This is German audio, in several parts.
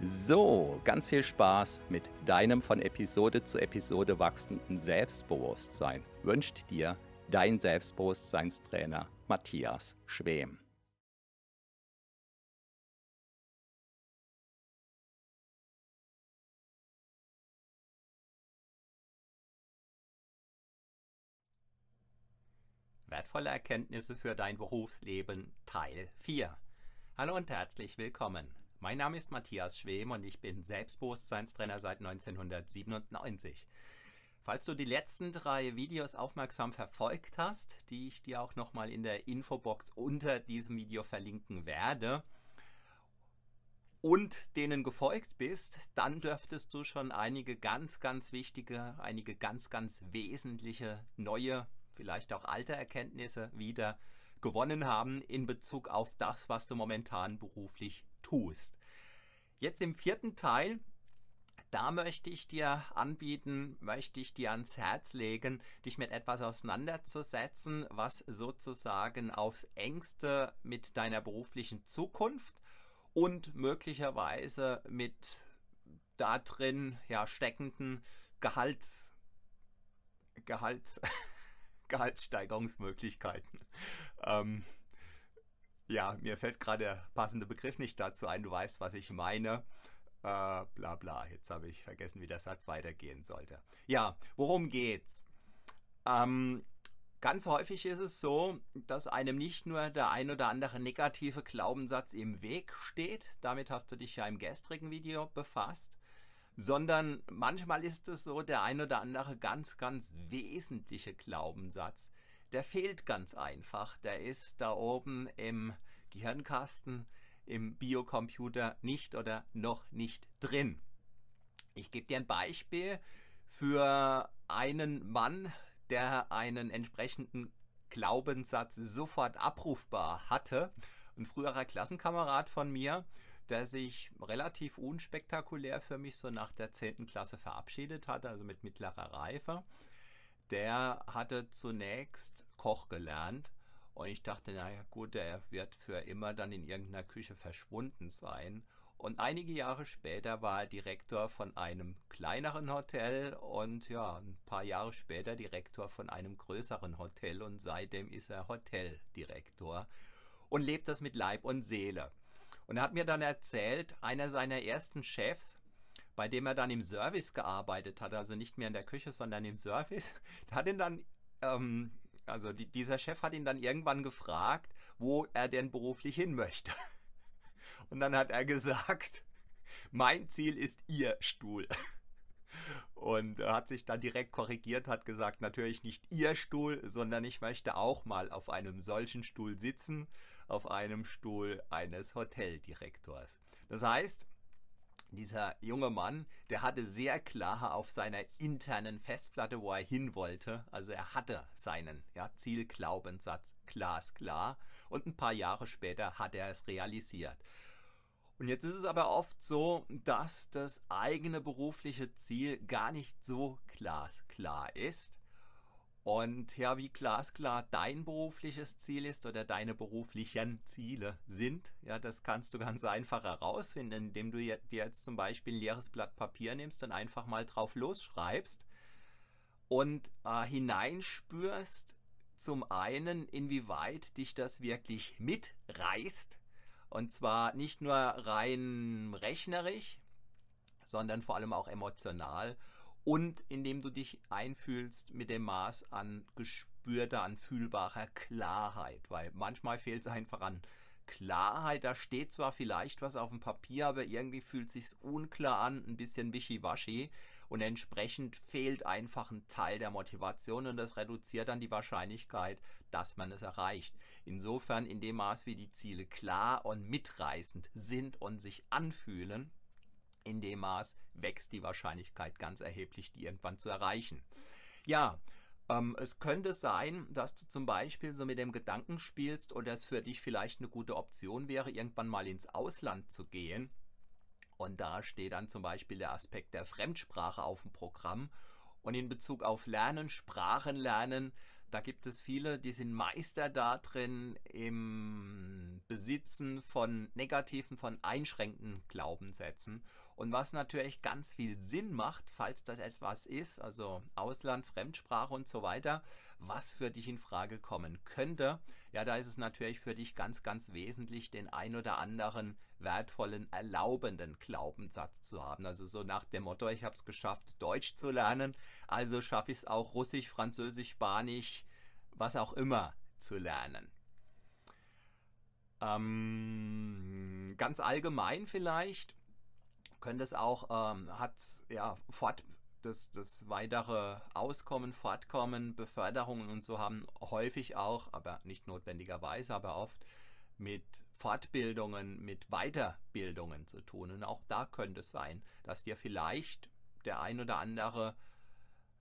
So, ganz viel Spaß mit deinem von Episode zu Episode wachsenden Selbstbewusstsein wünscht dir dein Selbstbewusstseinstrainer Matthias Schwem. Wertvolle Erkenntnisse für dein Berufsleben Teil 4. Hallo und herzlich willkommen. Mein Name ist Matthias Schwem und ich bin Selbstbewusstseinstrainer seit 1997. Falls du die letzten drei Videos aufmerksam verfolgt hast, die ich dir auch nochmal in der Infobox unter diesem Video verlinken werde, und denen gefolgt bist, dann dürftest du schon einige ganz, ganz wichtige, einige ganz, ganz wesentliche neue, vielleicht auch alte Erkenntnisse wieder gewonnen haben in Bezug auf das, was du momentan beruflich tust. Jetzt im vierten Teil, da möchte ich dir anbieten, möchte ich dir ans Herz legen, dich mit etwas auseinanderzusetzen, was sozusagen aufs engste mit deiner beruflichen Zukunft und möglicherweise mit da drin ja, steckenden Gehalts, Gehalts, Gehaltssteigerungsmöglichkeiten ähm, ja, mir fällt gerade der passende Begriff nicht dazu ein. Du weißt, was ich meine. Äh, bla bla. Jetzt habe ich vergessen, wie der Satz weitergehen sollte. Ja, worum geht's? Ähm, ganz häufig ist es so, dass einem nicht nur der ein oder andere negative Glaubenssatz im Weg steht. Damit hast du dich ja im gestrigen Video befasst. Sondern manchmal ist es so, der ein oder andere ganz, ganz wesentliche Glaubenssatz, der fehlt ganz einfach. Der ist da oben im Gehirnkasten, im Biocomputer nicht oder noch nicht drin. Ich gebe dir ein Beispiel für einen Mann, der einen entsprechenden Glaubenssatz sofort abrufbar hatte. Ein früherer Klassenkamerad von mir, der sich relativ unspektakulär für mich so nach der 10. Klasse verabschiedet hatte, also mit mittlerer Reife der hatte zunächst Koch gelernt und ich dachte, naja gut, der wird für immer dann in irgendeiner Küche verschwunden sein. Und einige Jahre später war er Direktor von einem kleineren Hotel und ja, ein paar Jahre später Direktor von einem größeren Hotel und seitdem ist er Hoteldirektor und lebt das mit Leib und Seele. Und er hat mir dann erzählt, einer seiner ersten Chefs, bei dem er dann im Service gearbeitet hat, also nicht mehr in der Küche, sondern im Service, hat ihn dann, ähm, also die, dieser Chef hat ihn dann irgendwann gefragt, wo er denn beruflich hin möchte. Und dann hat er gesagt, mein Ziel ist Ihr Stuhl. Und hat sich dann direkt korrigiert, hat gesagt, natürlich nicht Ihr Stuhl, sondern ich möchte auch mal auf einem solchen Stuhl sitzen, auf einem Stuhl eines Hoteldirektors. Das heißt, dieser junge Mann, der hatte sehr klar auf seiner internen Festplatte, wo er hin wollte. Also er hatte seinen ja, Zielglaubenssatz glasklar und ein paar Jahre später hat er es realisiert. Und jetzt ist es aber oft so, dass das eigene berufliche Ziel gar nicht so glasklar ist und ja, wie glasklar dein berufliches Ziel ist oder deine beruflichen Ziele sind, ja, das kannst du ganz einfach herausfinden, indem du dir jetzt zum Beispiel ein leeres Blatt Papier nimmst und einfach mal drauf losschreibst, und äh, hineinspürst zum einen, inwieweit dich das wirklich mitreißt. Und zwar nicht nur rein rechnerisch, sondern vor allem auch emotional. Und indem du dich einfühlst mit dem Maß an gespürter, an fühlbarer Klarheit. Weil manchmal fehlt es einfach an Klarheit. Da steht zwar vielleicht was auf dem Papier, aber irgendwie fühlt es sich unklar an, ein bisschen wischiwaschi und entsprechend fehlt einfach ein Teil der Motivation und das reduziert dann die Wahrscheinlichkeit, dass man es erreicht. Insofern, in dem Maß, wie die Ziele klar und mitreißend sind und sich anfühlen, in dem Maß wächst die Wahrscheinlichkeit ganz erheblich, die irgendwann zu erreichen. Ja, ähm, es könnte sein, dass du zum Beispiel so mit dem Gedanken spielst oder es für dich vielleicht eine gute Option wäre, irgendwann mal ins Ausland zu gehen und da steht dann zum Beispiel der Aspekt der Fremdsprache auf dem Programm. Und in Bezug auf Lernen, Sprachen lernen, da gibt es viele, die sind Meister darin im Besitzen von negativen, von einschränkenden Glaubenssätzen. Und was natürlich ganz viel Sinn macht, falls das etwas ist, also Ausland, Fremdsprache und so weiter, was für dich in Frage kommen könnte, ja, da ist es natürlich für dich ganz, ganz wesentlich, den ein oder anderen wertvollen, erlaubenden Glaubenssatz zu haben. Also so nach dem Motto, ich habe es geschafft, Deutsch zu lernen, also schaffe ich es auch Russisch, Französisch, Spanisch, was auch immer zu lernen. Ähm, ganz allgemein vielleicht könnte es auch, ähm, hat ja fort, das, das weitere Auskommen, Fortkommen, Beförderungen und so haben häufig auch, aber nicht notwendigerweise, aber oft mit Fortbildungen, mit Weiterbildungen zu tun. Und auch da könnte es sein, dass dir vielleicht der ein oder andere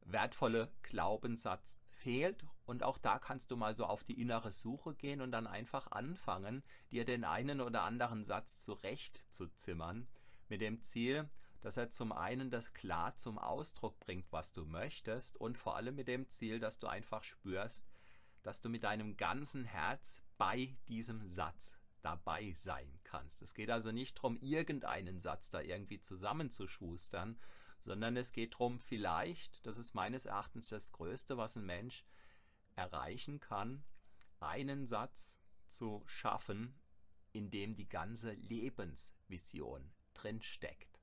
wertvolle Glaubenssatz fehlt. Und auch da kannst du mal so auf die innere Suche gehen und dann einfach anfangen, dir den einen oder anderen Satz zurecht zu zimmern, mit dem Ziel, dass er zum einen das klar zum Ausdruck bringt, was du möchtest, und vor allem mit dem Ziel, dass du einfach spürst, dass du mit deinem ganzen Herz bei diesem Satz dabei sein kannst. Es geht also nicht darum, irgendeinen Satz da irgendwie zusammenzuschustern, sondern es geht darum, vielleicht, das ist meines Erachtens das Größte, was ein Mensch erreichen kann, einen Satz zu schaffen, in dem die ganze Lebensvision drinsteckt.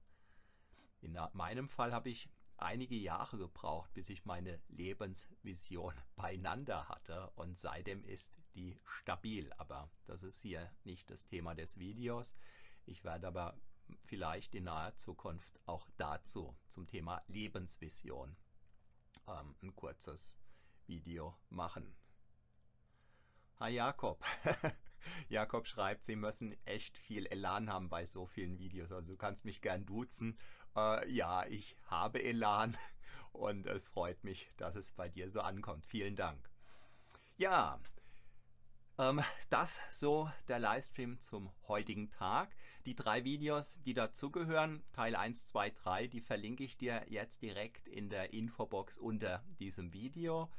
In meinem Fall habe ich einige Jahre gebraucht, bis ich meine Lebensvision beieinander hatte und seitdem ist die stabil. Aber das ist hier nicht das Thema des Videos. Ich werde aber vielleicht in naher Zukunft auch dazu zum Thema Lebensvision ähm, ein kurzes Video machen. Hi Jakob. Jakob schreibt, Sie müssen echt viel Elan haben bei so vielen Videos. Also du kannst mich gern duzen. Äh, ja, ich habe Elan und es freut mich, dass es bei dir so ankommt. Vielen Dank. Ja, ähm, das so der Livestream zum heutigen Tag. Die drei Videos, die dazugehören, Teil 1, 2, 3, die verlinke ich dir jetzt direkt in der Infobox unter diesem Video.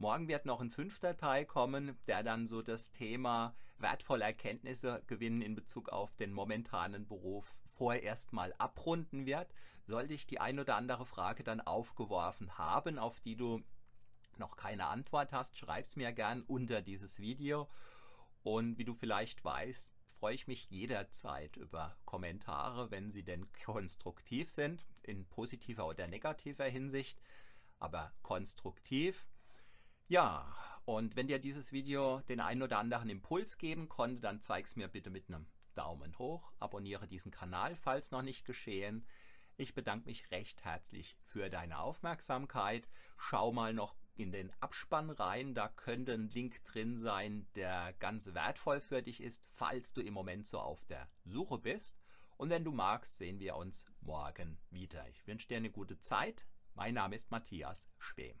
Morgen wird noch ein fünfter Teil kommen, der dann so das Thema wertvolle Erkenntnisse gewinnen in Bezug auf den momentanen Beruf vorerst mal abrunden wird. Sollte ich die ein oder andere Frage dann aufgeworfen haben, auf die du noch keine Antwort hast, schreib es mir gern unter dieses Video. Und wie du vielleicht weißt, freue ich mich jederzeit über Kommentare, wenn sie denn konstruktiv sind, in positiver oder negativer Hinsicht, aber konstruktiv. Ja, und wenn dir dieses Video den einen oder anderen Impuls geben konnte, dann zeig es mir bitte mit einem Daumen hoch, abonniere diesen Kanal, falls noch nicht geschehen. Ich bedanke mich recht herzlich für deine Aufmerksamkeit. Schau mal noch in den Abspann rein. Da könnte ein Link drin sein, der ganz wertvoll für dich ist, falls du im Moment so auf der Suche bist. Und wenn du magst, sehen wir uns morgen wieder. Ich wünsche dir eine gute Zeit. Mein Name ist Matthias Spehm.